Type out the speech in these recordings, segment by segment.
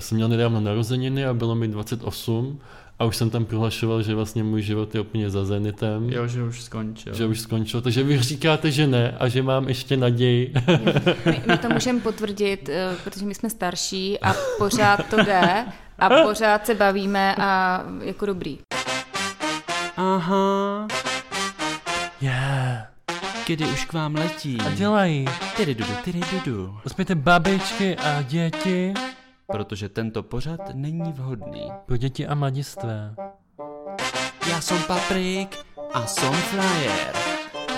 Jsem měl nedávno narozeniny a bylo mi 28 a už jsem tam prohlašoval, že vlastně můj život je úplně za zenitem. Jo, že už skončil. Že už skončil, takže vy říkáte, že ne a že mám ještě naději. My, my to můžeme potvrdit, eh, protože my jsme starší a pořád to jde a pořád se bavíme a jako dobrý. Aha, Yeah. kdy už k vám letí. A dělají. Tyry dudu, tyry dudu. Uspějte babičky a děti. Protože tento pořad není vhodný. Pro děti a mladistvé. Já jsem Paprik a jsem Flyer.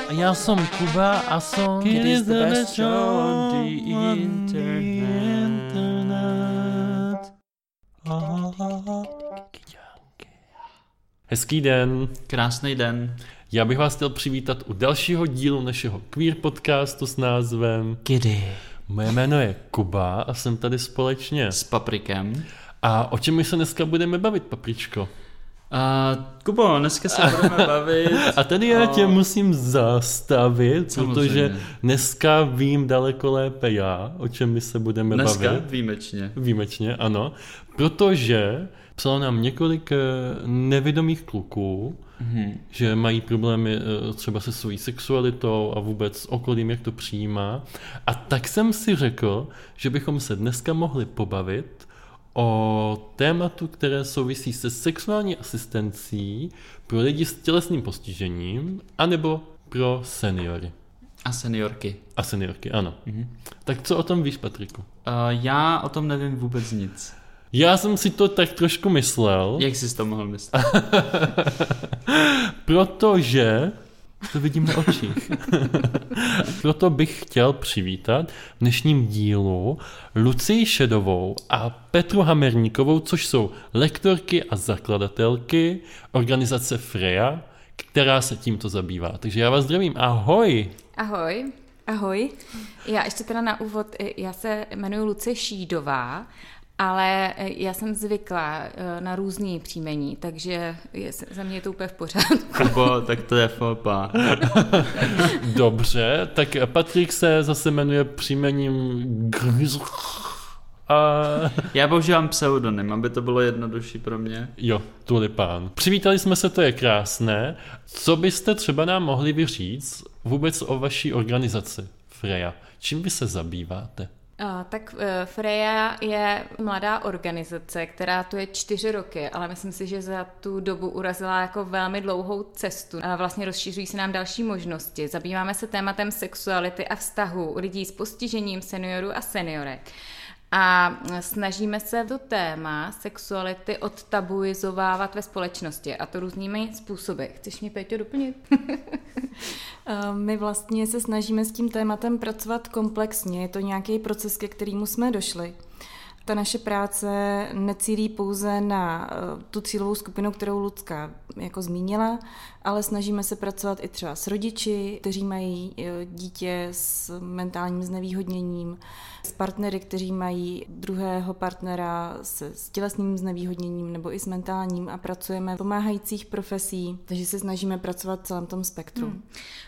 A já jsem Kuba a jsem... It is the best show on the internet. Hezký den. Krásný den. Já bych vás chtěl přivítat u dalšího dílu našeho queer podcastu s názvem Kdy? Moje jméno je Kuba a jsem tady společně. S Paprikem. A o čem my se dneska budeme bavit, papričko? Uh, Kubo, dneska se budeme bavit. A tady já o- tě musím zastavit, Samozřejmě. protože dneska vím daleko lépe já, o čem my se budeme Dneska bavit. výjimečně. Výjimečně, ano. Protože psalo nám několik eh, nevědomých kluků, Mhm. že mají problémy eh, třeba se svojí sexualitou a vůbec s okolím, jak to přijímá. A tak jsem si řekl, že bychom se dneska mohli pobavit o tématu, které souvisí se sexuální asistencí pro lidi s tělesným postižením anebo pro seniory. A seniorky. A seniorky, ano. Mhm. Tak co o tom víš, Patriku? Uh, já o tom nevím vůbec nic. Já jsem si to tak trošku myslel, Jak jsi to mohl myslet? protože to vidím na očích. Proto bych chtěl přivítat v dnešním dílu Lucii Šedovou a Petru Hamerníkovou, což jsou lektorky a zakladatelky organizace Freja, která se tímto zabývá. Takže já vás zdravím. Ahoj! Ahoj. Ahoj. Já ještě teda na úvod, já se jmenuji Lucie Šídová, ale eh, já jsem zvyklá eh, na různý příjmení, takže je, za mě je to úplně v pořádku. Kubo, tak to je fopa. Dobře, tak Patrik se zase jmenuje příjmením a Já používám pseudonym, aby to bylo jednodušší pro mě. Jo, tulipán. Přivítali jsme se, to je krásné. Co byste třeba nám mohli vyříct vůbec o vaší organizaci Freja? Čím vy se zabýváte? Tak eh, Freja je mladá organizace, která tu je čtyři roky, ale myslím si, že za tu dobu urazila jako velmi dlouhou cestu. A vlastně rozšiřují se nám další možnosti. Zabýváme se tématem sexuality a vztahu lidí s postižením seniorů a seniorek. A snažíme se to téma sexuality odtabuizovávat ve společnosti a to různými způsoby. Chceš mě, Péťo, doplnit? Eh, My vlastně se snažíme s tím tématem pracovat komplexně. Je to nějaký proces, ke kterému jsme došli. Ta naše práce necílí pouze na eh, tu cílovou skupinu, kterou Lucka jako zmínila, ale snažíme se pracovat i třeba s rodiči, kteří mají eh, dítě s mentálním znevýhodněním, s partnery, kteří mají druhého partnera se s tělesným znevýhodněním nebo i s mentálním a pracujeme v pomáhajících profesí, takže se snažíme pracovat v celém tom spektru. Hmm.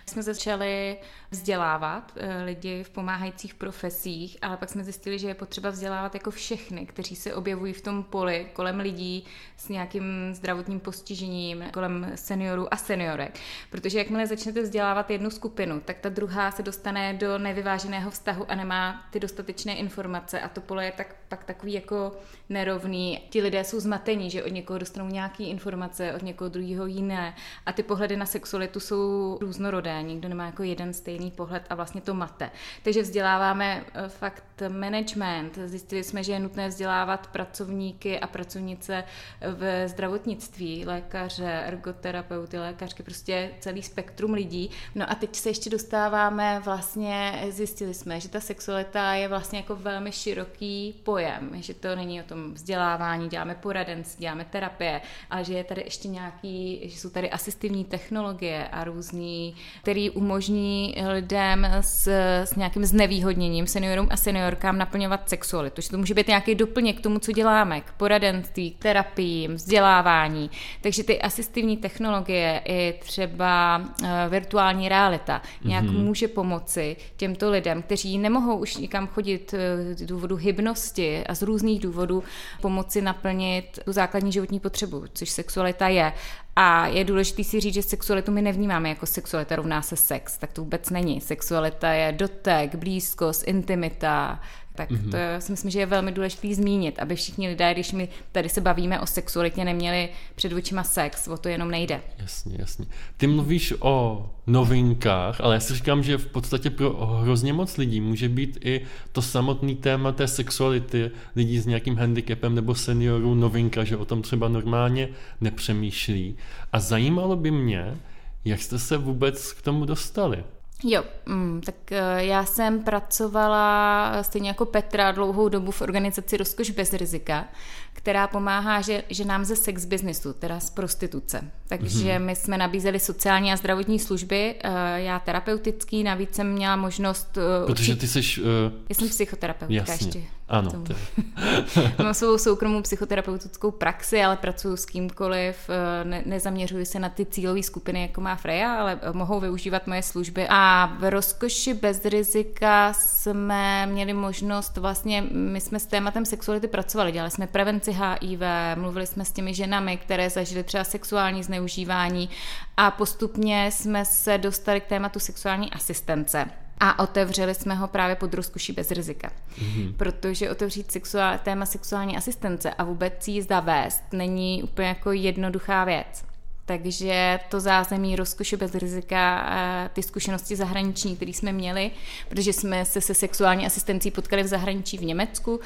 jsme začali vzdělávat eh, lidi v pomáhajících profesích, ale pak jsme zjistili, že je potřeba vzdělávat jako všechny, kteří se objevují v tom poli kolem lidí s nějakým zdravotním postižením, kolem seniorů a seniorek. Protože jakmile začnete vzdělávat jednu skupinu, tak ta druhá se dostane do nevyváženého vztahu a nemá ty dostatečné informace a to pole je tak, pak takový jako nerovný. Ti lidé jsou zmatení, že od někoho dostanou nějaké informace, od někoho druhého jiné a ty pohledy na sexualitu jsou různorodé, nikdo nemá jako jeden stejný pohled a vlastně to mate. Takže vzděláváme eh, fakt management, zjistili jsme, že je nutné vzdělávat pracovníky a pracovnice v zdravotnictví, lékaře, ergoterapeuty, lékařky, prostě celý spektrum lidí. No a teď se ještě dostáváme vlastně, zjistili jsme, že ta sexualita je vlastně jako velmi široký pojem, že to není o tom vzdělávání, děláme poradenství, děláme terapie, ale že je tady ještě nějaký, že jsou tady asistivní technologie a různý, který umožní lidem s, s nějakým znevýhodněním, seniorům a seniorkám naplňovat sexualitu. Že to může být nějaký doplněk k tomu, co děláme, k poradenství, k terapiím, vzdělávání. Takže ty asistivní technologie i třeba uh, virtuální realita nějak mm-hmm. může pomoci těmto lidem, kteří nemohou už nikam chodit uh, z důvodu hybnosti a z různých důvodů pomoci naplnit tu základní životní potřebu, což sexualita je. A je důležité si říct, že sexualitu my nevnímáme jako sexualita rovná se sex, tak to vůbec není. Sexualita je dotek, blízkost, intimita, tak mm-hmm. to si myslím, že je velmi důležité zmínit, aby všichni lidé, když my tady se bavíme o sexualitě, neměli před očima sex, o to jenom nejde. Jasně, jasně. Ty mluvíš o novinkách, ale já si říkám, že v podstatě pro hrozně moc lidí může být i to samotné téma té sexuality lidí s nějakým handicapem nebo seniorů novinka, že o tom třeba normálně nepřemýšlí. A zajímalo by mě, jak jste se vůbec k tomu dostali? Jo, mm, tak eh, já jsem pracovala stejně jako Petra dlouhou dobu v organizaci Rozkoš bez rizika, která pomáhá že, ženám ze sex businessu, teda z prostituce. Takže mm-hmm. my jsme nabízeli sociální a zdravotní služby, eh, já terapeutický, navíc jsem měla možnost... Eh, Protože učit... ty jsi... Uh... Já jsem psychoterapeutka Jasně. ještě. Ano. Mám svou soukromou psychoterapeutickou praxi, ale pracuji s kýmkoliv, ne, nezaměřuji se na ty cílové skupiny, jako má Freja, ale mohou využívat moje služby. A v rozkoši bez rizika jsme měli možnost, vlastně my jsme s tématem sexuality pracovali, dělali jsme prevenci HIV, mluvili jsme s těmi ženami, které zažily třeba sexuální zneužívání a postupně jsme se dostali k tématu sexuální asistence. A otevřeli jsme ho právě pod rozkuší bez rizika. Mm-hmm. Protože otevřít sexuál, téma sexuální asistence a vůbec jí zavést není úplně jako jednoduchá věc. Takže to zázemí rozkoše bez rizika, ty zkušenosti zahraniční, které jsme měli, protože jsme se se sexuální asistencí potkali v zahraničí v Německu,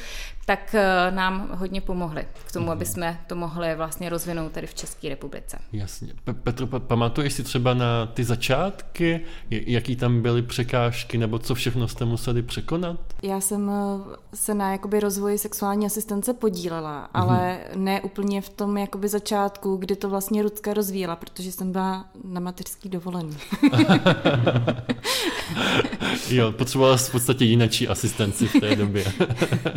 tak eh, nám hodně pomohli k tomu, mm-hmm. aby jsme to mohli vlastně rozvinout tady v České republice. Jasně. Petro, pamatuješ si třeba na ty začátky, jaký tam byly překážky, nebo co všechno jste museli překonat? Já jsem eh, se na jakoby rozvoji sexuální asistence podílela, mm-hmm. ale ne úplně v tom jakoby začátku, kdy to vlastně Rudská rozvíjela, protože jsem byla na mateřský dovolený. jo, potřebovala v podstatě jinačí asistenci v té době.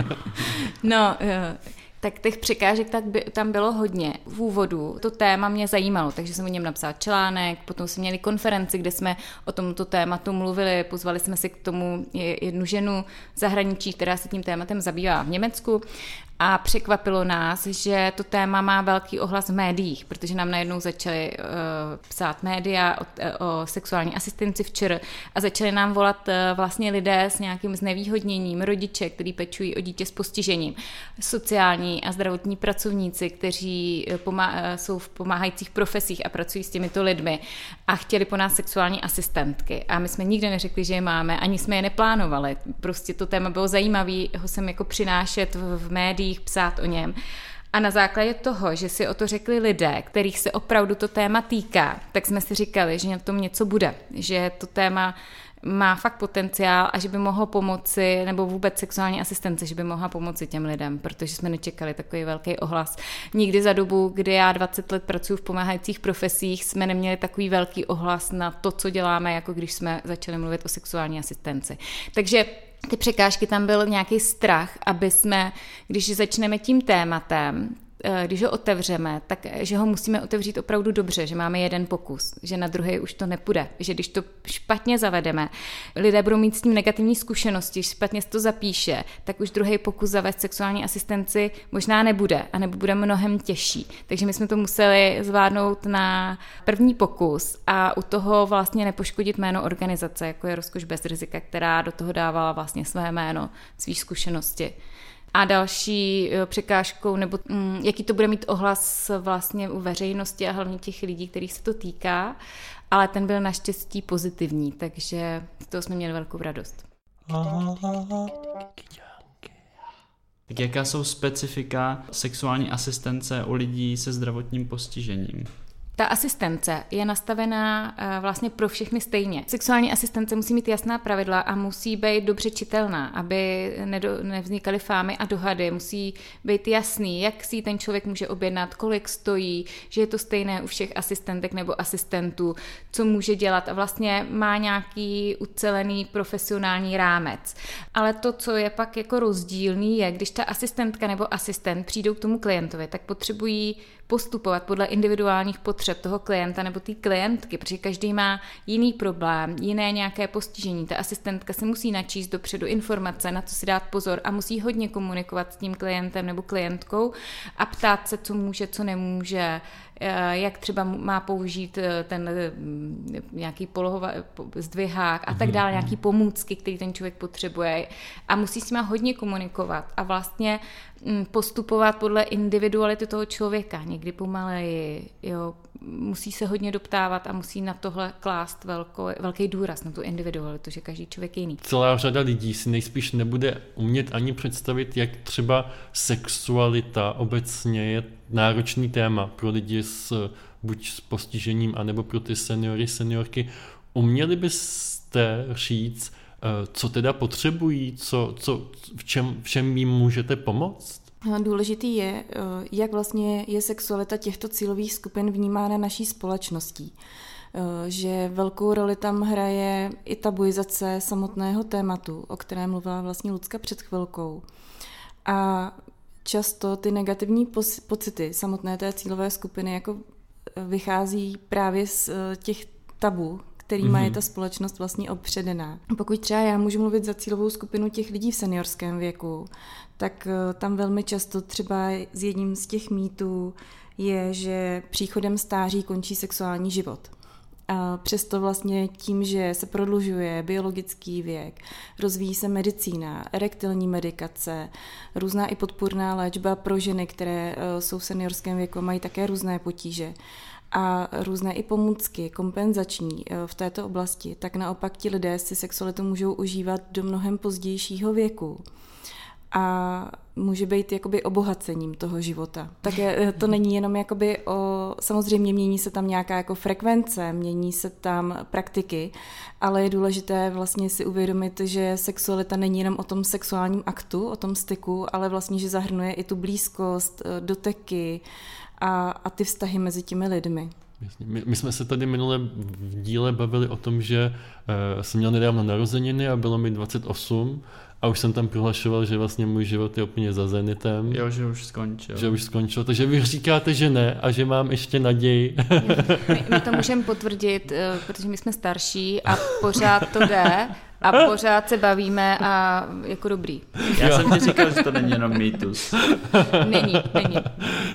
no, eh, tak těch překážek tak by, tam bylo hodně. V úvodu to téma mě zajímalo, takže jsem o něm napsala článek, potom jsme měli konferenci, kde jsme o tomto tématu mluvili, pozvali jsme si k tomu jednu ženu zahraničí, která se tím tématem zabývá v Německu a překvapilo nás, že to téma má velký ohlas v médiích, protože nám najednou začaly uh, psát média o, o sexuální asistenci včera a začaly nám volat uh, vlastně lidé s nějakým znevýhodněním, rodiče, kteří pečují o dítě s postižením, sociální a zdravotní pracovníci, kteří pomá- jsou v pomáhajících profesích a pracují s těmito lidmi a chtěli po nás sexuální asistentky. A my jsme nikdy neřekli, že je máme, ani jsme je neplánovali. Prostě to téma bylo zajímavé ho sem jako přinášet v, v médiích médiích, psát o něm. A na základě toho, že si o to řekli lidé, kterých se opravdu to téma týká, tak jsme si říkali, že na tom něco bude, že to téma má fakt potenciál a že by mohlo pomoci, nebo vůbec sexuální asistence, že by mohla pomoci těm lidem, protože jsme nečekali takový velký ohlas. Nikdy za dobu, kdy já 20 let pracuji v pomáhajících profesích, jsme neměli takový velký ohlas na to, co děláme, jako když jsme začali mluvit o sexuální asistenci. Takže ty překážky tam byl nějaký strach, aby jsme, když začneme tím tématem, když ho otevřeme, tak eh, že ho musíme otevřít opravdu dobře, že máme jeden pokus, že na druhý už to nepůjde, že když to špatně zavedeme, lidé budou mít s tím negativní zkušenosti, špatně se to zapíše, tak už druhý pokus zavést sexuální asistenci možná nebude, a nebo bude mnohem těžší. Takže my jsme to museli zvládnout na první pokus a u toho vlastně nepoškodit jméno organizace, jako je Rozkoš bez rizika, která do toho dávala vlastně své jméno, svých zkušenosti. A další eh, překážkou, nebo mm, jaký to bude mít ohlas vlastně u veřejnosti a hlavně těch lidí, kterých se to týká, ale ten byl naštěstí pozitivní, takže z toho jsme měli velkou radost. Tak jaká jsou specifika sexuální asistence u lidí se zdravotním postižením? Ta asistence je nastavená eh, vlastně pro všechny stejně. Sexuální asistence musí mít jasná pravidla a musí být dobře čitelná, aby nevznikaly fámy a dohady. Musí být jasný, jak si ten člověk může objednat, kolik stojí, že je to stejné u všech asistentek nebo asistentů, co může dělat a vlastně má nějaký ucelený profesionální rámec. Ale to, co je pak jako rozdílný, je, když ta asistentka nebo asistent přijdou k tomu klientovi, tak potřebují postupovat podle individuálních potřeb potřeb toho klienta nebo té klientky, protože každý má jiný problém, jiné nějaké postižení. Ta asistentka se musí načíst dopředu informace, na co si dát pozor a musí hodně komunikovat s tím klientem nebo klientkou a ptát se, co může, co nemůže, jak třeba má použít eh, ten mm, nějaký polohova, zdvihák a tak mhm, dále, nějaký mhm. pomůcky, který ten člověk potřebuje a musí s nima hodně komunikovat a vlastně mm, postupovat podle individuality toho člověka, někdy pomaleji, jo, musí se hodně doptávat a musí na tohle klást velko, velký důraz, na tu individualitu, že každý člověk je jiný. Celá řada lidí si nejspíš nebude umět ani představit, jak třeba sexualita obecně je náročný téma pro lidi s buď s postižením, anebo pro ty seniory, seniorky. Uměli byste říct, eh, co teda potřebují, co, co, v, čem, v čem jim můžete pomoct? Důležitý je, eh, jak vlastně je sexualita těchto cílových skupin vnímána naší společností. Eh, že velkou roli tam hraje i tabuizace samotného tématu, o kterém mluvila vlastně Lucka před chvilkou. A často ty negativní pocity samotné té cílové skupiny jako eh, vychází právě z těch tabů, kterýma mm-hmm. je ta společnost vlastně obředená. Pokud třeba já můžu mluvit za cílovou skupinu těch lidí v seniorském věku, tak eh, tam velmi často třeba z jedním z těch mýtů je, že příchodem stáří končí sexuální život. A přesto vlastně tím, že se prodlužuje biologický věk, rozvíjí se medicína, erektilní medikace, různá i podpůrná léčba pro ženy, které eh, jsou v seniorském věku mají také různé potíže a různé i pomůcky kompenzační eh, v této oblasti, tak naopak ti lidé si sexualitu můžou užívat do mnohem pozdějšího věku a může být jakoby obohacením toho života. Také eh, to není jenom jakoby o, samozřejmě mění se tam nějaká jako frekvence, mění se tam praktiky, ale je důležité vlastně si uvědomit, že sexualita není jenom o tom sexuálním aktu, o tom styku, ale vlastně, že zahrnuje i tu blízkost, eh, doteky a, a ty vztahy mezi těmi lidmi. My, my jsme se tady minule v díle bavili o tom, že uh, jsem měl nedávno narozeniny a bylo mi 28 a už jsem tam prohlašoval, že vlastně můj život je úplně za zenitem. Jo, že už skončil. Že už skončil, takže vy říkáte, že ne a že mám ještě naději. My, my to můžeme potvrdit, eh, protože my jsme starší a pořád to jde a pořád se bavíme a jako dobrý. Já jo. jsem ti říkal, že to není jenom mýtus. Není, není.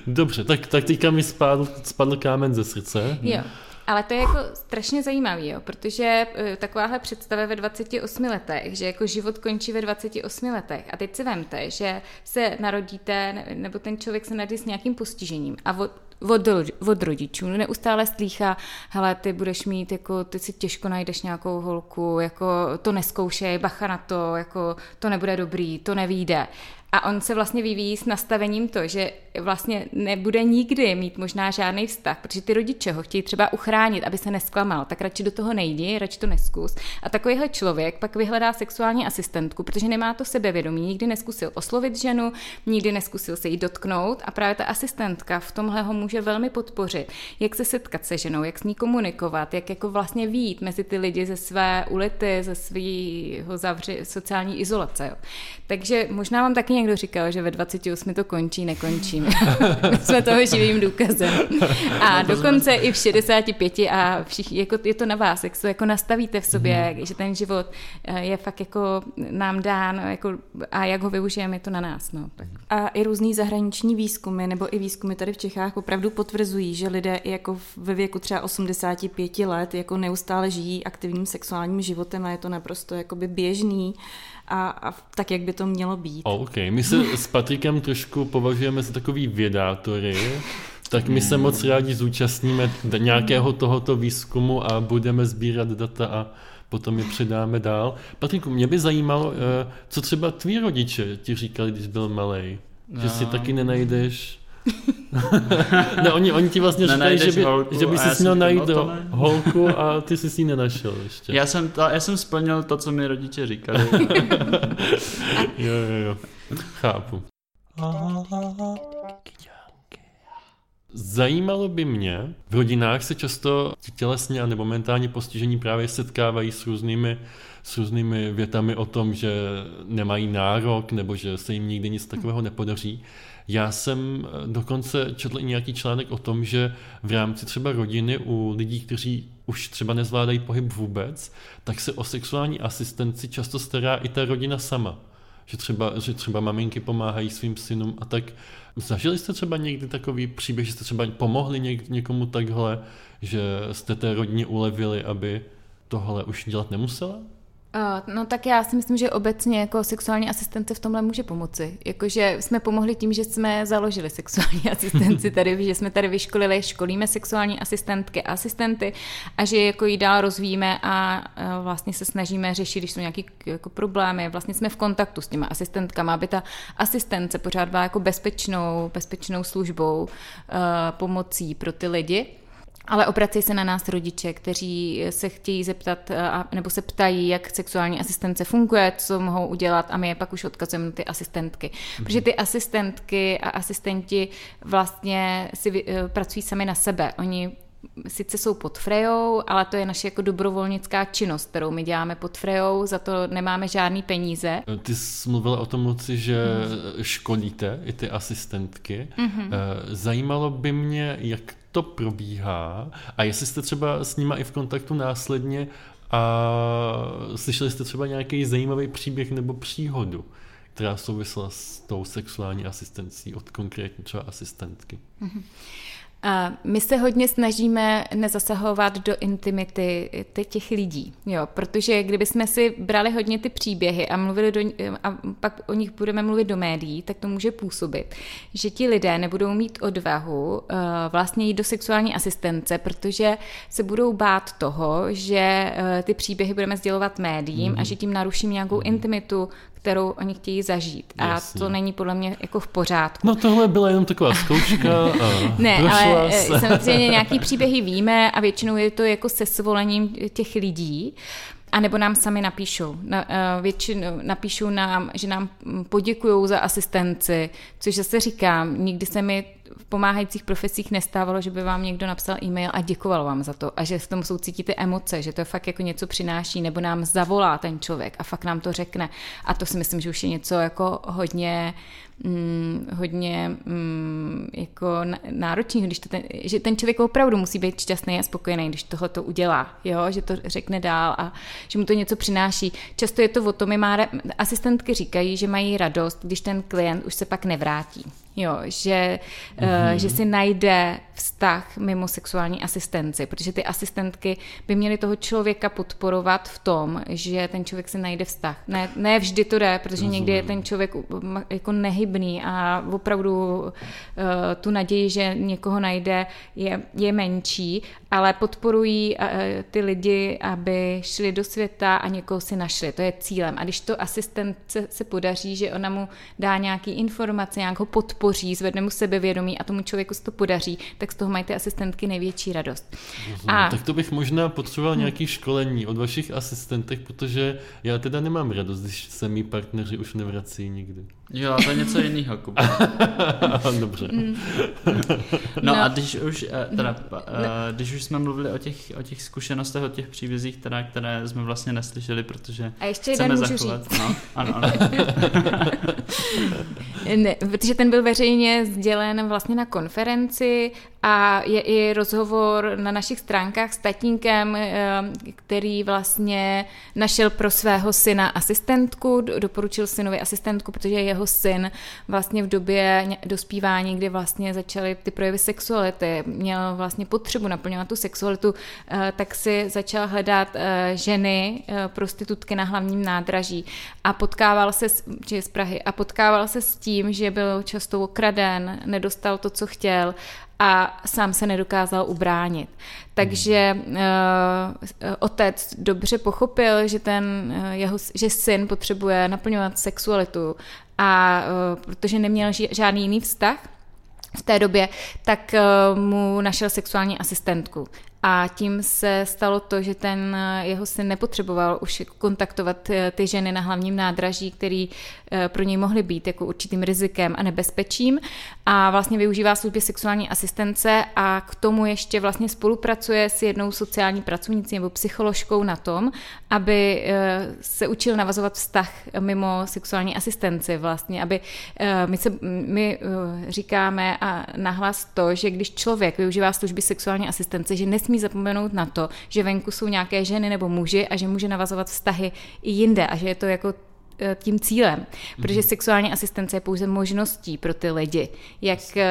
Dobře, tak, tak teďka mi spadl, spadl kámen ze srdce. Jo. Ale to je jako strašně zajímavý, jo, protože uh, takováhle představa ve 28 letech, že jako život končí ve 28 letech. A teď si vemte, že se narodíte, nebo ten člověk se narodí s nějakým postižením. A od, od rodičů neustále slýchá, hele, ty budeš mít, jako, ty si těžko najdeš nějakou holku, jako to neskoušej, bacha na to, jako to nebude dobrý, to nevíde. A on se vlastně vyvíjí s nastavením to, že vlastně nebude nikdy mít možná žádný vztah, protože ty rodiče ho chtějí třeba uchránit, aby se nesklamal, tak radši do toho nejdi, radši to neskus. A takovýhle člověk pak vyhledá sexuální asistentku, protože nemá to sebevědomí, nikdy neskusil oslovit ženu, nikdy neskusil se jí dotknout a právě ta asistentka v tomhle ho může velmi podpořit, jak se setkat se ženou, jak s ní komunikovat, jak jako vlastně výjít mezi ty lidi ze své ulity, ze svého zavři, sociální izolace. Jo. Takže možná vám taky někdo říkal, že ve 28 to končí, nekončí. My jsme toho živým důkazem. A dokonce i v 65 a všichni, jako je to na vás, jak to jako nastavíte v sobě, mm. že ten život eh, je fakt jako nám dán jako, a jak ho využijeme, je to na nás. No. A i různý zahraniční výzkumy nebo i výzkumy tady v Čechách opravdu potvrzují, že lidé i jako ve věku třeba 85 let jako neustále žijí aktivním sexuálním životem a je to naprosto jakoby běžný a, a tak, jak by to mělo být. OK, my se s Patrikem trošku považujeme za takový vědátory, tak my se moc rádi zúčastníme nějakého tohoto výzkumu a budeme sbírat data a potom je předáme dál. Patriku, mě by zajímalo, eh, co třeba tví rodiče ti říkali, když byl malý, no. že si no. taky nenajdeš ne, oni, oni ti vlastně říkají, že by, holku, že by si měl najít do holku a ty jsi si ji nenašel ještě. Já jsem, ta, já jsem splnil to, co mi rodiče říkali. jo, jo, jo. Chápu. Zajímalo by mě, v rodinách se často tělesně a nebo mentálně postižení právě setkávají s různými s různými větami o tom, že nemají nárok nebo že se jim nikdy nic takového nepodaří. Já jsem dokonce četl i nějaký článek o tom, že v rámci třeba rodiny u lidí, kteří už třeba nezvládají pohyb vůbec, tak se o sexuální asistenci často stará i ta rodina sama. Že třeba, že třeba maminky pomáhají svým synům a tak. Zažili jste třeba někdy takový příběh, že jste třeba pomohli něk, někomu takhle, že jste té rodině ulevili, aby tohle už dělat nemusela? No tak já si myslím, že obecně jako sexuální asistence v tomhle může pomoci. Jakože jsme pomohli tím, že jsme založili sexuální asistenci tady, že jsme tady vyškolili, školíme sexuální asistentky a asistenty a že jako ji dál rozvíjíme a vlastně se snažíme řešit, když jsou nějaké jako problémy. Vlastně jsme v kontaktu s těma asistentkama, aby ta asistence pořád byla jako bezpečnou, bezpečnou službou, pomocí pro ty lidi. Ale obrací se na nás rodiče, kteří se chtějí zeptat nebo se ptají, jak sexuální asistence funguje, co mohou udělat a my je pak už odkazujeme na ty asistentky. Mm-hmm. Protože ty asistentky a asistenti vlastně si e, pracují sami na sebe. Oni sice jsou pod Frejou, ale to je naše jako dobrovolnická činnost, kterou my děláme pod Frejou, za to nemáme žádný peníze. Ty jsi mluvila o tom, Luci, že mm. školíte i ty asistentky. Mm-hmm. Zajímalo by mě, jak to probíhá a jestli jste třeba s nima i v kontaktu následně a slyšeli jste třeba nějaký zajímavý příběh nebo příhodu, která souvisela s tou sexuální asistencí od konkrétní třeba asistentky. Mm-hmm. My se hodně snažíme nezasahovat do intimity těch lidí, jo, protože kdybychom si brali hodně ty příběhy a mluvili do, a pak o nich budeme mluvit do médií, tak to může působit, že ti lidé nebudou mít odvahu uh, vlastně jít do sexuální asistence, protože se budou bát toho, že uh, ty příběhy budeme sdělovat médiím mm. a že tím naruším nějakou intimitu, kterou oni chtějí zažít. A Jasně. to není podle mě jako v pořádku. No tohle byla jenom taková zkouška. A ne, ale se. Eh, samozřejmě nějaký příběhy víme a většinou je to jako se svolením těch lidí. A nebo nám sami napíšou. Na, uh, většinou napíšou nám, že nám poděkují za asistenci, což zase říkám, nikdy se mi pomáhajících profesích nestávalo, že by vám někdo napsal e-mail a děkoval vám za to a že v tom jsou cítíte emoce, že to fakt jako něco přináší, nebo nám zavolá ten člověk a fakt nám to řekne. A to si myslím, že už je něco jako hodně mm, hodně mm, jako náročný, když to ten, že ten člověk opravdu musí být šťastný a spokojený, když tohle to udělá, jo? že to řekne dál a že mu to něco přináší. Často je to o tom, má, asistentky říkají, že mají radost, když ten klient už se pak nevrátí. Jo, že, mm-hmm. uh, že si najde vztah mimo sexuální asistenci, protože ty asistentky by měly toho člověka podporovat v tom, že ten člověk si najde vztah. Ne, ne vždy to jde, protože Rozumím. někdy je ten člověk jako nehybný a opravdu uh, tu naději, že někoho najde, je, je menší, ale podporují uh, ty lidi, aby šli do světa a někoho si našli. To je cílem. A když to asistentce se podaří, že ona mu dá nějaký informace, nějakou podporu, podpoří, zvedne mu sebevědomí a tomu člověku se to podaří, tak z toho mají ty asistentky největší radost. A... Tak to bych možná potřeboval hmm. nějaký školení od vašich asistentech, protože já teda nemám radost, když se mý partneři už nevrací nikdy. Jo, to je něco jiného, Kuba. Dobře. Mm. No, no a když už, eh, teda, eh, když už jsme mluvili o těch, o těch zkušenostech, o těch příbězích, teda, které jsme vlastně neslyšeli, protože a ještě chceme jeden můžu zachovat. Říct. No, ano, ano. ne, protože ten byl veřejně sdělen vlastně na konferenci a je i rozhovor na našich stránkách s tatínkem, eh, který vlastně našel pro svého syna asistentku, doporučil synovi asistentku, protože jeho syn vlastně v době dospívání, kdy vlastně začaly ty projevy sexuality, měl vlastně potřebu naplňovat tu sexualitu, eh, tak si začal hledat eh, ženy, prostitutky na hlavním nádraží a potkával se, či z Prahy, a potkával se s tím, že byl často okraden, nedostal to, co chtěl a sám se nedokázal ubránit. Takže uh, otec dobře pochopil, že ten uh, jeho, že syn potřebuje naplňovat sexualitu a uh, protože neměl žádný jiný vztah, v té době, tak mu našel sexuální asistentku. A tím se stalo to, že ten jeho syn nepotřeboval už kontaktovat ty ženy na hlavním nádraží, který pro něj mohly být jako určitým rizikem a nebezpečím. A vlastně využívá služby sexuální asistence a k tomu ještě vlastně spolupracuje s jednou sociální pracovnicí nebo psycholožkou na tom, aby se učil navazovat vztah mimo sexuální asistenci vlastně, aby my, se, my říkáme a nahlas to, že když člověk využívá služby sexuální asistence, že nesmí zapomenout na to, že venku jsou nějaké ženy nebo muži a že může navazovat vztahy i jinde a že je to jako e, tím cílem, protože mhm. sexuální asistence je pouze možností pro ty lidi, jak e,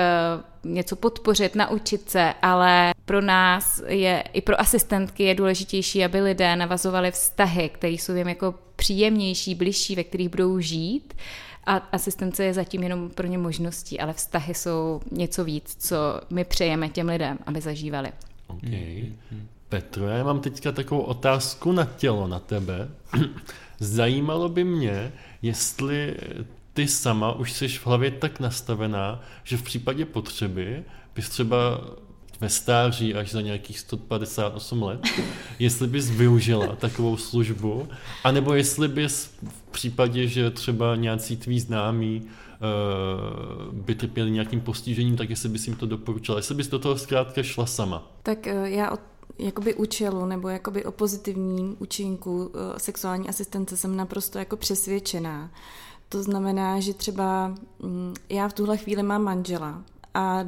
něco podpořit, naučit se, ale pro nás je, i pro asistentky je důležitější, aby lidé navazovali vztahy, které jsou jim jako příjemnější, bližší, ve kterých budou žít a asistence je zatím jenom pro ně možností, ale vztahy jsou něco víc, co my přejeme těm lidem, aby zažívali. Okay. Petro, já mám teďka takovou otázku na tělo, na tebe. Zajímalo by mě, jestli ty sama už jsi v hlavě tak nastavená, že v případě potřeby bys třeba ve stáří až za nějakých 158 let, jestli bys využila takovou službu, anebo jestli bys v případě, že třeba nějací tví známí by trpěli nějakým postižením, tak jestli bys jim to doporučila, jestli bys do toho zkrátka šla sama. Tak uh, já od jakoby účelu nebo jakoby o pozitivním účinku uh, sexuální asistence jsem naprosto jako přesvědčená. To znamená, že třeba um, já v tuhle chvíli mám manžela, a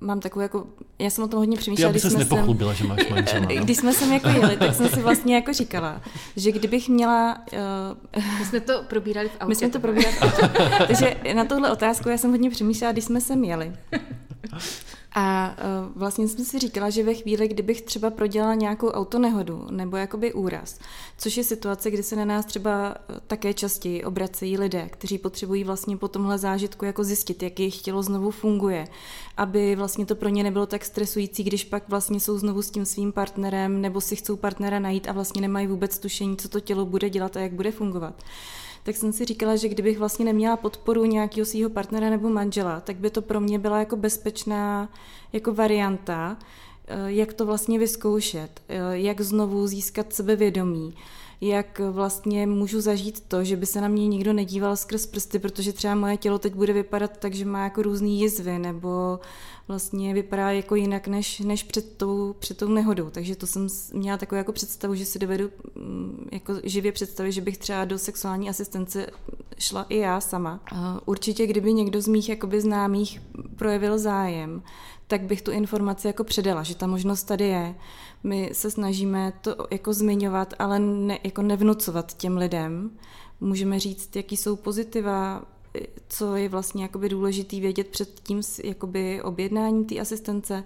mám takovou jako, já jsem o tom hodně přemýšlela. Ty, aby ses nepochlubila, sem, že máš manžela. No? Když jsme sem jako jeli, tak jsem si vlastně jako říkala, že kdybych měla... Uh, my jsme to probírali v autě. My jsme to probírali v autě. Takže na tohle otázku já jsem hodně přemýšlela, když jsme sem jeli. A uh, vlastně jsem si říkala, že ve chvíli, kdybych třeba prodělala nějakou autonehodu nebo jakoby úraz, což je situace, kdy se na nás třeba e, také častěji obracejí lidé, kteří potřebují vlastně po tomhle zážitku jako zjistit, jak jejich tělo znovu funguje, aby vlastně to pro ně nebylo tak stresující, když pak vlastně jsou znovu s tím svým partnerem nebo si chcou partnera najít a vlastně nemají vůbec tušení, co to tělo bude dělat a jak bude fungovat tak jsem si říkala, že kdybych vlastně neměla podporu nějakého svého partnera nebo manžela, tak by to pro mě byla jako bezpečná jako varianta, eh, jak to vlastně vyzkoušet, eh, jak znovu získat sebevědomí, jak vlastně můžu zažít to, že by se na mě nikdo nedíval skrz prsty, protože třeba moje tělo teď bude vypadat tak, že má jako různý jizvy, nebo vlastně vypadá jako jinak než, než před, tou, před tou nehodou. Takže to jsem měla takovou jako představu, že si dovedu mm, jako živě představit, že bych třeba do sexuální asistence šla i já sama. Určitě, kdyby někdo z mých jakoby známých projevil zájem, tak bych tu informaci jako předala, že ta možnost tady je. My se snažíme to jako zmiňovat, ale ne, jako nevnucovat těm lidem. Můžeme říct, jaký jsou pozitiva, co je vlastně jakoby důležitý vědět před tím jakoby objednáním té asistence,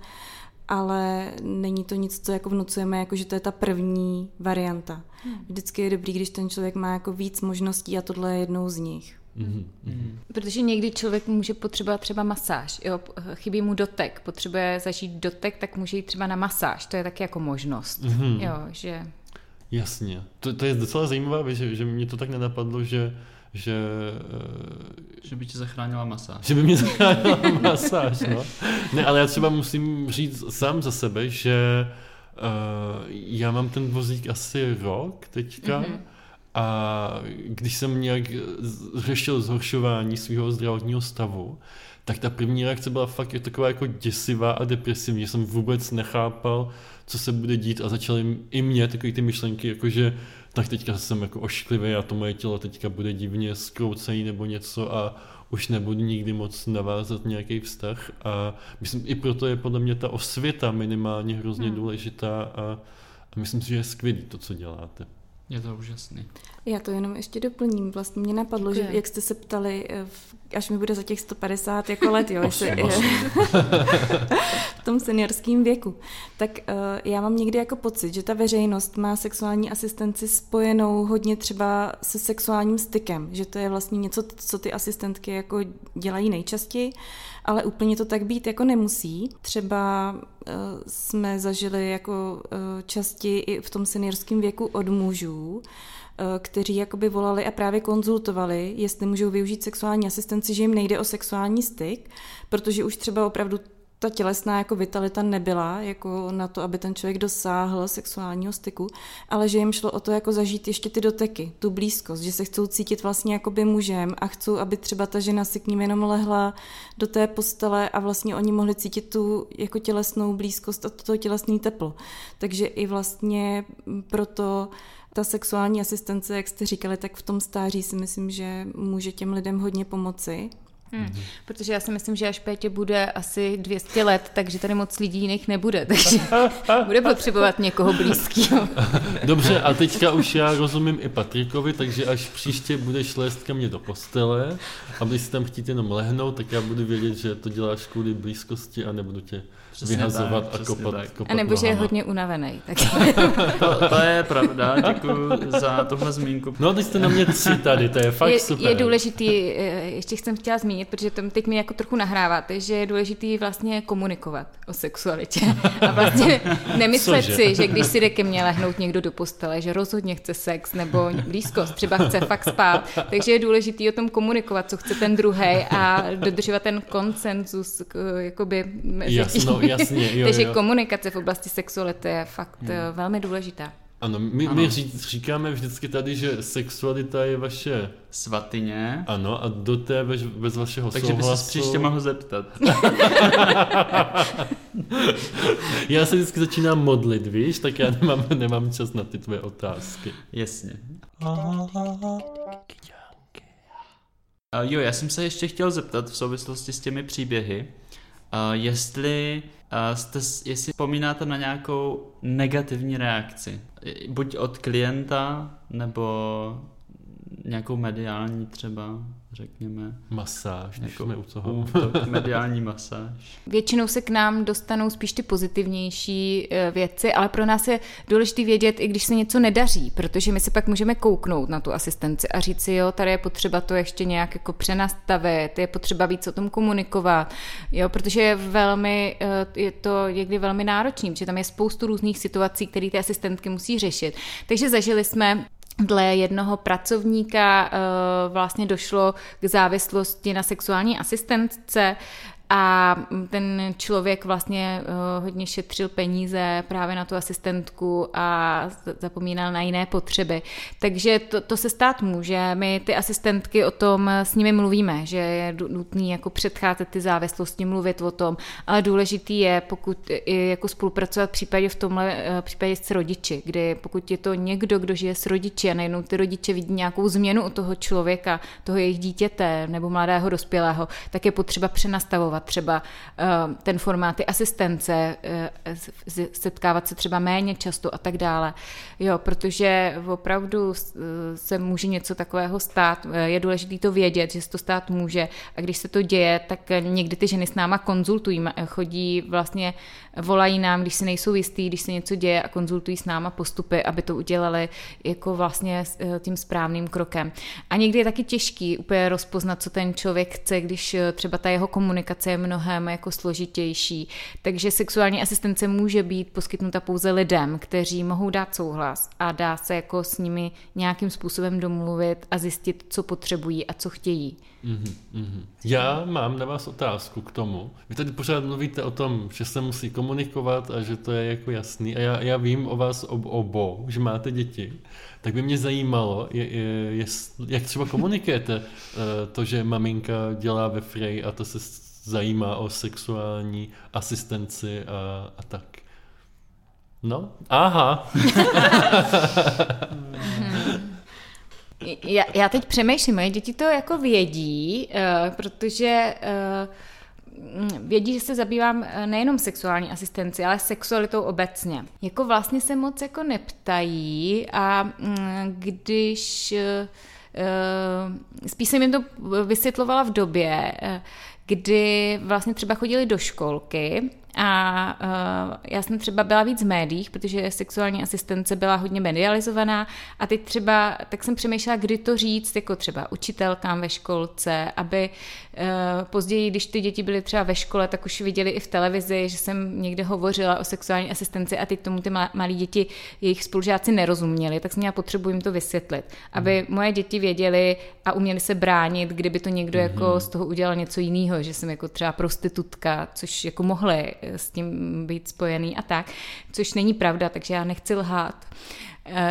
ale není to nic, co jako vnucujeme, jako že to je ta první varianta. Hmm. Vždycky je dobrý, když ten člověk má jako víc možností a tohle je jednou z nich. Mm-hmm. Protože někdy člověk může potřebovat třeba masáž, jo, chybí mu dotek, potřebuje zažít dotek, tak může jít třeba na masáž, to je taky jako možnost, mm-hmm. jo, že... Jasně, to, to je docela zajímavé, že, že mě to tak nenapadlo, že že... Eh, že by tě zachránila masáž. Že by mě zachránila masáž, no. Ne, ale já třeba musím říct sám za sebe, že uh, já mám ten vozík asi rok teďka mm-hmm. A když jsem nějak řešil zhoršování svého zdravotního stavu, tak ta první reakce byla fakt taková jako děsivá a depresivní. Jsem vůbec nechápal, co se bude dít a začaly i mě takové ty myšlenky, jakože tak teďka jsem jako ošklivý a to moje tělo teďka bude divně skroucený nebo něco a už nebudu nikdy moc navázat nějaký vztah a myslím, i proto je podle mě ta osvěta minimálně hrozně hmm. důležitá a, a myslím si, že je skvělý to, co děláte. Je to úžasný. Já to jenom ještě doplním. Vlastně mě napadlo, že jak jste se ptali, eh, až mi bude za těch 150 jako let, jo, jestli, v tom seniorském věku, tak uh, já mám někdy jako pocit, že ta veřejnost má sexuální asistenci spojenou hodně třeba se sexuálním stykem, že to je vlastně něco, co ty asistentky jako dělají nejčastěji, ale úplně to tak být jako nemusí. Třeba uh, jsme zažili jako uh, častěji i v tom seniorském věku od mužů, Eh, kteří jakoby volali a právě konzultovali, jestli můžou využít sexuální asistenci, že jim nejde o sexuální styk, protože už třeba opravdu ta tělesná jako vitalita nebyla jako na to, aby ten člověk dosáhl sexuálního styku, ale že jim šlo o to jako zažít ještě ty doteky, tu blízkost, že se chcou cítit vlastně jako by mužem a chcou, aby třeba ta žena si k ním jenom lehla do té postele a vlastně oni mohli cítit tu jako tělesnou blízkost a to tělesný teplo. Takže i vlastně proto ta sexuální asistence, jak jste říkali, tak v tom stáří si myslím, že může těm lidem hodně pomoci. Hmm. Mm-hmm. Protože já si myslím, že až Pétě bude asi 200 let, takže tady moc lidí jiných nebude, takže bude potřebovat někoho blízkého. Dobře, a teďka už já rozumím i Patrikovi, takže až příště budeš lézt ke mně do postele a když si tam chtít jenom lehnout, tak já budu vědět, že to děláš kvůli blízkosti a nebudu tě Přesně vyhazovat tak, a kopat, tak. kopat A nebo že je hodně unavený. Tak. to, to je pravda, děkuji za tohle zmínku. No, teď jste na mě tři tady, to je fakt je, super. Je důležitý, eh, ještě jsem chtěla zmínit, protože to teď mi jako trochu nahráváte, že je důležitý vlastně komunikovat o sexualitě. A vlastně nemyslet Cože? si, že když si jde ke mně lehnout někdo do postele, že rozhodně chce sex nebo blízkost, třeba chce fakt spát. Takže je důležitý o tom komunikovat, co chce ten druhý a dodržovat ten konsenzus jakoby mezi Jasno, tím. jasně, jo, Takže jo. komunikace v oblasti sexuality je fakt hmm. velmi důležitá. Ano, my, ano. my ří, říkáme vždycky tady, že sexualita je vaše svatyně. Ano, a do té bez, bez vašeho Takže souhlasu... Takže by se příště mohl zeptat. já se vždycky začínám modlit, víš, tak já nemám, nemám čas na ty tvoje otázky. Jasně. Jo, já jsem se ještě chtěl zeptat v souvislosti s těmi příběhy, uh, jestli uh, jste, jestli vzpomínáte na nějakou negativní reakci, buď od klienta, nebo nějakou mediální třeba, řekněme. Masáž, jsme u toho. Mediální masáž. Většinou se k nám dostanou spíš ty pozitivnější eh, věci, ale pro nás je důležité vědět, i když se něco nedaří, protože my se pak můžeme kouknout na tu asistenci a říct si, jo, tady je potřeba to ještě nějak jako přenastavit, je potřeba víc o tom komunikovat, jo, protože je velmi, eh, je to někdy velmi náročný, protože tam je spoustu různých situací, které ty asistentky musí řešit. Takže zažili jsme Dle jednoho pracovníka uh, vlastně došlo k závislosti na sexuální asistentce a ten člověk vlastně uh, hodně šetřil peníze právě na tu asistentku a zapomínal na jiné potřeby. Takže to, to se stát může. My ty asistentky o tom s nimi mluvíme, že je nutný jako předcházet ty závislosti, mluvit o tom, ale důležitý je, pokud jako spolupracovat v případě v tomhle uh, případě s rodiči, kdy pokud je to někdo, kdo žije s rodiči a najednou ty rodiče vidí nějakou změnu u toho člověka, toho jejich dítěte nebo mladého dospělého, tak je potřeba přenastavovat aplikovat třeba uh, ten formáty asistence, uh, setkávat se třeba méně často a tak dále. Jo, protože opravdu se může něco takového stát. Je důležité to vědět, že se to stát může a když se to děje, tak někdy ty ženy s náma konzultují, chodí vlastně, volají nám, když si nejsou jistý, když se něco děje a konzultují s náma postupy, aby to udělali jako vlastně tím správným krokem. A někdy je taky těžký úplně rozpoznat, co ten člověk chce, když třeba ta jeho komunikace je mnohem jako složitější. Takže sexuální asistence může být poskytnuta pouze lidem, kteří mohou dát souhlas a dá se jako s nimi nějakým způsobem domluvit a zjistit, co potřebují a co chtějí. Mm-hmm. Já mám na vás otázku k tomu. Vy tady pořád mluvíte o tom, že se musí komunikovat a že to je jako jasný. A já, já vím o vás ob, obou, že máte děti. Tak by mě zajímalo, je, je, je, jak třeba komunikujete eh, to, že maminka dělá ve Frey a to se zajímá o sexuální asistenci a, a tak. No, aha. já, já teď přemýšlím, moje děti to jako vědí, uh, protože uh, vědí, že se zabývám eh, nejenom sexuální asistenci, ale sexualitou obecně. Jako vlastně se moc jako neptají a mm, když spíš jsem jim to vysvětlovala v době, kdy vlastně třeba chodili do školky a uh, já jsem třeba byla víc v médiích, protože sexuální asistence byla hodně medializovaná a teď třeba, tak jsem přemýšlela, kdy to říct, jako třeba učitelkám ve školce, aby uh, později, když ty děti byly třeba ve škole, tak už viděli i v televizi, že jsem někde hovořila o sexuální asistenci a teď tomu ty malí děti, jejich spolužáci nerozuměli, tak jsem měla potřebu jim to vysvětlit, aby mm. moje děti věděli a uměli se bránit, kdyby to někdo mm. jako z toho udělal něco jiného, že jsem jako třeba prostitutka, což jako mohly s tím být spojený a tak, což není pravda, takže já nechci lhát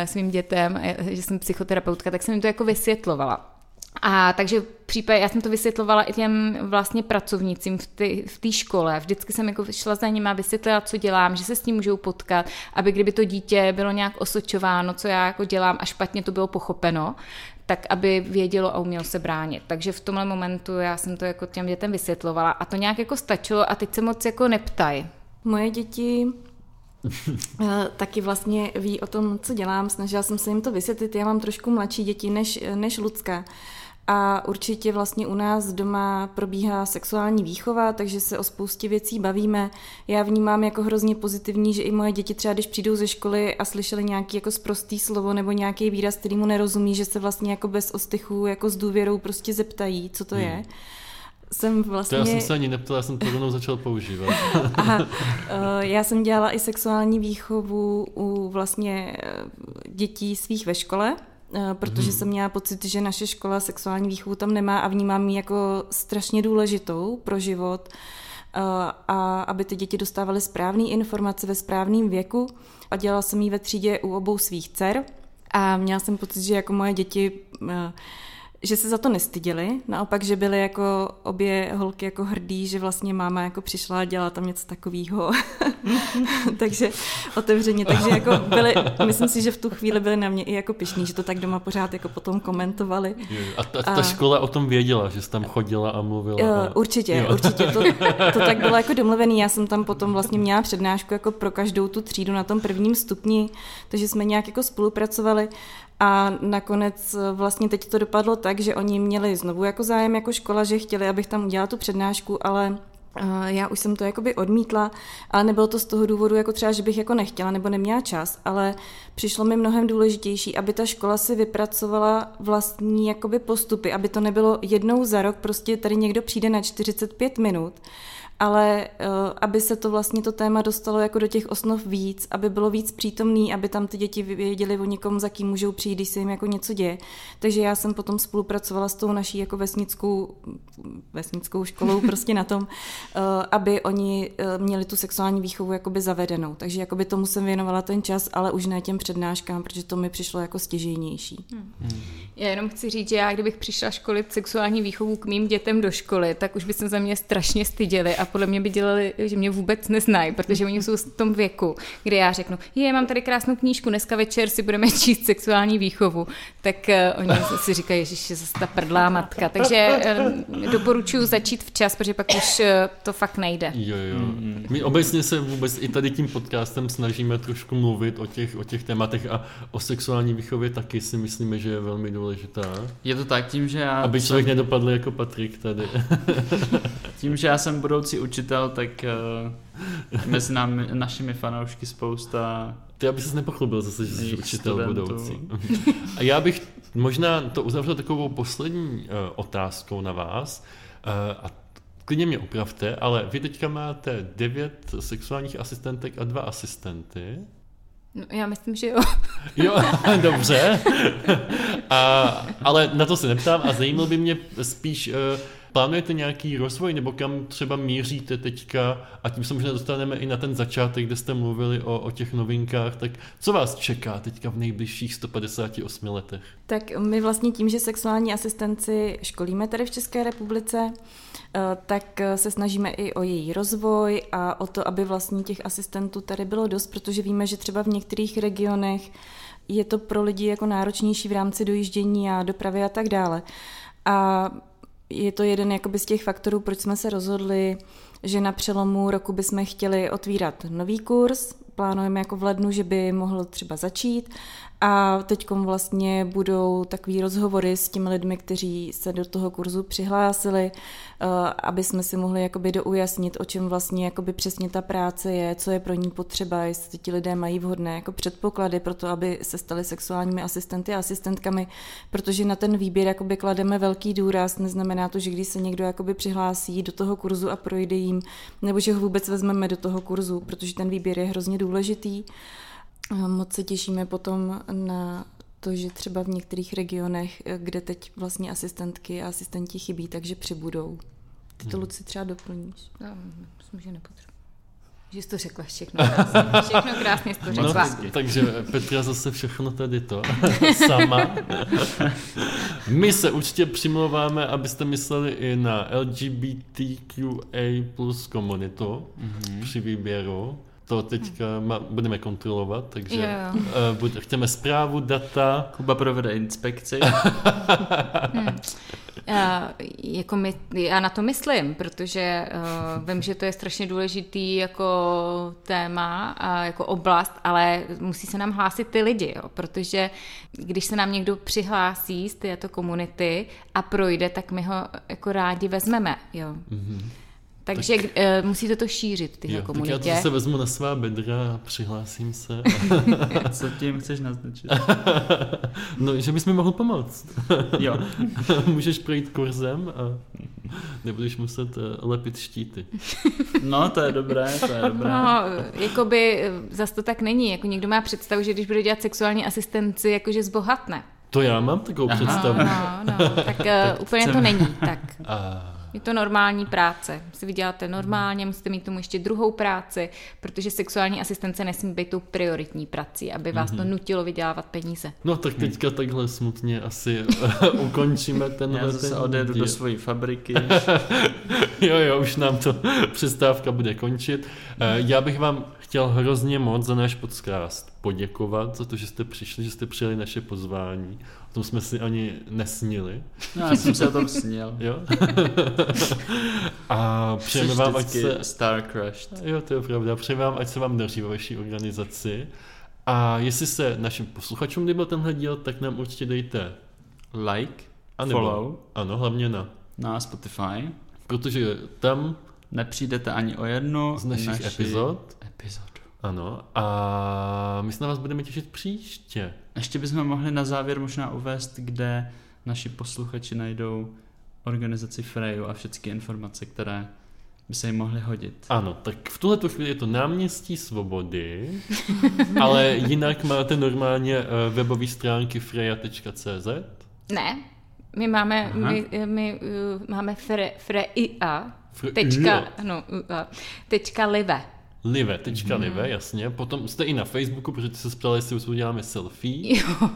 svým dětem, že jsem psychoterapeutka, tak jsem jim to jako vysvětlovala. A takže v případě, já jsem to vysvětlovala i těm vlastně pracovnicím v té škole. Vždycky jsem jako šla za nimi a vysvětlila, co dělám, že se s tím můžou potkat, aby kdyby to dítě bylo nějak osočováno, co já jako dělám a špatně to bylo pochopeno, tak aby vědělo a umělo se bránit. Takže v tomhle momentu já jsem to jako těm dětem vysvětlovala a to nějak jako stačilo a teď se moc jako neptaj. Moje děti eh, taky vlastně ví o tom, co dělám. Snažila jsem se jim to vysvětlit. Já mám trošku mladší děti než, než Lucka. A určitě vlastně u nás doma probíhá sexuální výchova, takže se o spoustě věcí bavíme. Já vnímám jako hrozně pozitivní, že i moje děti třeba, když přijdou ze školy a slyšeli nějaký jako sprostý slovo nebo nějaký výraz, který mu nerozumí, že se vlastně jako bez ostychu, jako s důvěrou prostě zeptají, co to hmm. je jsem vlastně... To já jsem se ani neptala, já jsem to rovnou začal používat. Aha, eh, já jsem dělala i sexuální výchovu u vlastně eh, dětí svých ve škole, protože hmm. jsem měla pocit, že naše škola sexuální výchovu tam nemá a vnímám ji jako strašně důležitou pro život eh, a aby ty děti dostávaly správné informace ve správném věku a dělala jsem ji ve třídě u obou svých dcer a měla jsem pocit, že jako moje děti eh, že se za to nestyděli, naopak, že byly jako obě holky jako hrdý, že vlastně máma jako přišla a dělala tam něco takového. takže otevřeně, takže jako byli, myslím si, že v tu chvíli byli na mě i jako pišní, že to tak doma pořád jako potom komentovali. A ta, ta a... škola o tom věděla, že jsi tam chodila a mluvila? A... Určitě, jo. určitě. To, to tak bylo jako domluvený. Já jsem tam potom vlastně měla přednášku jako pro každou tu třídu na tom prvním stupni, takže jsme nějak jako spolupracovali a nakonec eh, vlastně teď to dopadlo tak, že oni měli znovu jako zájem jako škola, že chtěli, abych tam udělala tu přednášku, ale eh, já už jsem to jakoby odmítla, ale nebylo to z toho důvodu, jako třeba, že bych jako nechtěla nebo neměla čas, ale přišlo mi mnohem důležitější, aby ta škola si vypracovala vlastní jakoby postupy, aby to nebylo jednou za rok, prostě tady někdo přijde na 45 minut ale uh, aby se to vlastně to téma dostalo jako do těch osnov víc, aby bylo víc přítomný, aby tam ty děti věděli o někom, za kým můžou přijít, když se jim jako něco děje. Takže já jsem potom spolupracovala s tou naší jako vesnickou, vesnickou školou prostě na tom, uh, aby oni uh, měli tu sexuální výchovu jakoby zavedenou. Takže jakoby tomu jsem věnovala ten čas, ale už ne těm přednáškám, protože to mi přišlo jako stěžejnější. Hmm. Já jenom chci říct, že já kdybych přišla školit sexuální výchovu k mým dětem do školy, tak už by se za mě strašně styděli a podle mě by dělali, že mě vůbec neznají, protože oni jsou v tom věku, kdy já řeknu, je, mám tady krásnou knížku, dneska večer si budeme číst sexuální výchovu, tak uh, oni si říkají, že je zase ta prdlá matka. Takže uh, doporučuji začít včas, protože pak už uh, to fakt nejde. Jo, jo. Mm-hmm. My obecně se vůbec i tady tím podcastem snažíme trošku mluvit o těch, o těch tématech a o sexuální výchově taky si myslíme, že je velmi důležitá. Je to tak tím, že já... Aby člověk jsem... nedopadl jako Patrik tady. tím, že já jsem budoucí učitel, tak uh, mezi námi, našimi fanoušky spousta ty, aby ses nepochlubil zase, že jsi učitel studentů. budoucí. A já bych možná to uzavřel takovou poslední uh, otázkou na vás. Uh, a klidně mě opravte, ale vy teďka máte devět sexuálních asistentek a dva asistenty. No, já myslím, že jo. Jo, dobře. A, ale na to se neptám a zajímal by mě spíš, uh, Plánujete nějaký rozvoj nebo kam třeba míříte teďka a tím se možná dostaneme i na ten začátek, kde jste mluvili o, o těch novinkách, tak co vás čeká teďka v nejbližších 158 letech? Tak my vlastně tím, že sexuální asistenci školíme tady v České republice, eh, tak se snažíme i o její rozvoj a o to, aby vlastně těch asistentů tady bylo dost, protože víme, že třeba v některých regionech je to pro lidi jako náročnější v rámci dojíždění a dopravy a tak dále. A je to jeden jakoby z těch faktorů, proč jsme se rozhodli, že na přelomu roku bychom chtěli otvírat nový kurz. Plánujeme jako v lednu, že by mohl třeba začít a teď vlastně budou takový rozhovory s těmi lidmi, kteří se do toho kurzu přihlásili, eh, aby jsme si mohli jakoby doujasnit, o čem vlastně jakoby přesně ta práce je, co je pro ní potřeba, jestli ti lidé mají vhodné jako předpoklady pro to, aby se stali sexuálními asistenty a asistentkami, protože na ten výběr jakoby klademe velký důraz, neznamená to, že když se někdo jakoby přihlásí do toho kurzu a projde jim, nebo že ho vůbec vezmeme do toho kurzu, protože ten výběr je hrozně důležitý. Moc se těšíme potom na to, že třeba v některých regionech, kde teď vlastně asistentky a asistenti chybí, takže přibudou. Ty to, Luci, třeba doplníš. No, myslím, že nepotřebuji. Že jsi to řekla všechno krásně. Všechno krásně jsi to No, řekla. tak- takže Petra zase všechno tady to sama. My se určitě přimlouváme, abyste mysleli i na LGBTQA plus komunitu Mhm. při výběru. To teďka ma, budeme kontrolovat, takže jo. eh, buď, chceme zprávu, data. Kuba provede inspekci. Já, jako my, já na to myslím, protože uh, vím, že to je strašně důležitý jako téma a jako oblast, ale musí se nám hlásit ty lidi, jo, protože když se nám někdo přihlásí z této komunity a projde, tak my ho jako rádi vezmeme, jo. Mm-hmm. Takže tak, uh, musíte to šířit v této Jo, tak já to komunitě. zase vezmu na svá bedra a přihlásím se. Co tím chceš naznačit? no, že bys mi mohl pomoct. Jo. Můžeš projít kurzem a nebudeš muset eh, lepit štíty. No, to je dobré, to je dobré. No, jakoby eh, zas to tak není. Jako někdo má představu, že když bude dělat sexuální asistenci, jakože zbohatne. To já mám takovou Aha. představu. No, no, tak, uh, úplně to chceme- není tak. A Je to normální práce. Si vyděláte normálně, musíte mít k tomu ještě druhou práci, protože sexuální asistence nesmí být tou prioritní prací, aby vás to nutilo vydělávat peníze. No tak teďka takhle smutně asi ukončíme ten Já zase odjedu do svojí fabriky. Jo, jo, už nám to přestávka bude končit. Eh, Já bych vám chtěl hrozně moc za náš podcast poděkovat, za to, že jste přišli, že jste přijali naše pozvání. O tom jsme si ani nesnili. No, já jsem se o tom snil. Jo? A přejeme vám, ať se... Star crushed. Jo, to je pravda. Přejeme vám, ať se vám daří ve vaší organizaci. A jestli se našim posluchačům líbil tenhle díl, tak nám určitě dejte Like, a nebo, follow Ano, hlavně na. na Spotify. Protože tam Nepřijdete ani o jednu z našich naši epizod, epizodu. ano, a my se na vás budeme těšit příště. Ještě bychom mohli na závěr možná uvést, kde naši posluchači najdou organizaci Freju a všechny informace, které by se jim mohly hodit. Ano, tak v tuhle chvíli je to náměstí svobody, ale jinak máte normálně eh, webové stránky freja.cz. Ne, my máme, Aha. my, my uh, máme fre, freia, Fre- tečka, jo. Ua, tečka live. Live.live, jasně. Potom jste i na Facebooku, protože ty se ptali, jestli už uděláme selfie. Jo,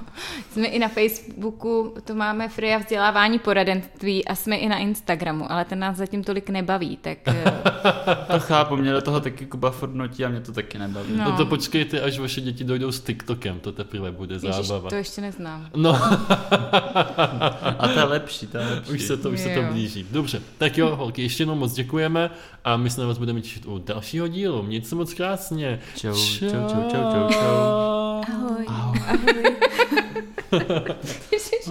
jsme i na Facebooku, to máme Freja vzdělávání poradenství a jsme i na Instagramu, ale ten nás zatím tolik nebaví, tak eh, To chápu, mě do toho taky Kuba furt nutí a mě to taky nebaví. No. No to počkejte, až vaše děti dojdou s TikTokem, to teprve bude ježiš, zábava. to ještě neznám. No, A to je lepší, to je lepší. už se to, už se Jo. to blíží. Dobře, tak jo, holky, ještě jednou moc děkujeme a my se na vás budeme těšit u dalšího dílu. Mějte se moc krásně. Čau, čau, čau, čau, čau, čau. Ahoj. Ahoj. Ahoj. Ježiš,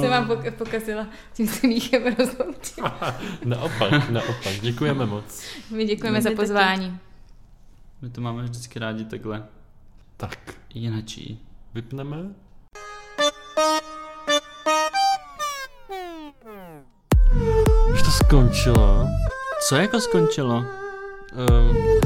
jsem vám pok- pokazila tím smíchem rozhodnutí. Naopak, naopak. Děkujeme moc. My děkujeme za My taky. pozvání. My to máme vždycky rádi takhle. Tak, Jinačí. vypneme. Už to skončilo. Co jako skončilo? Um,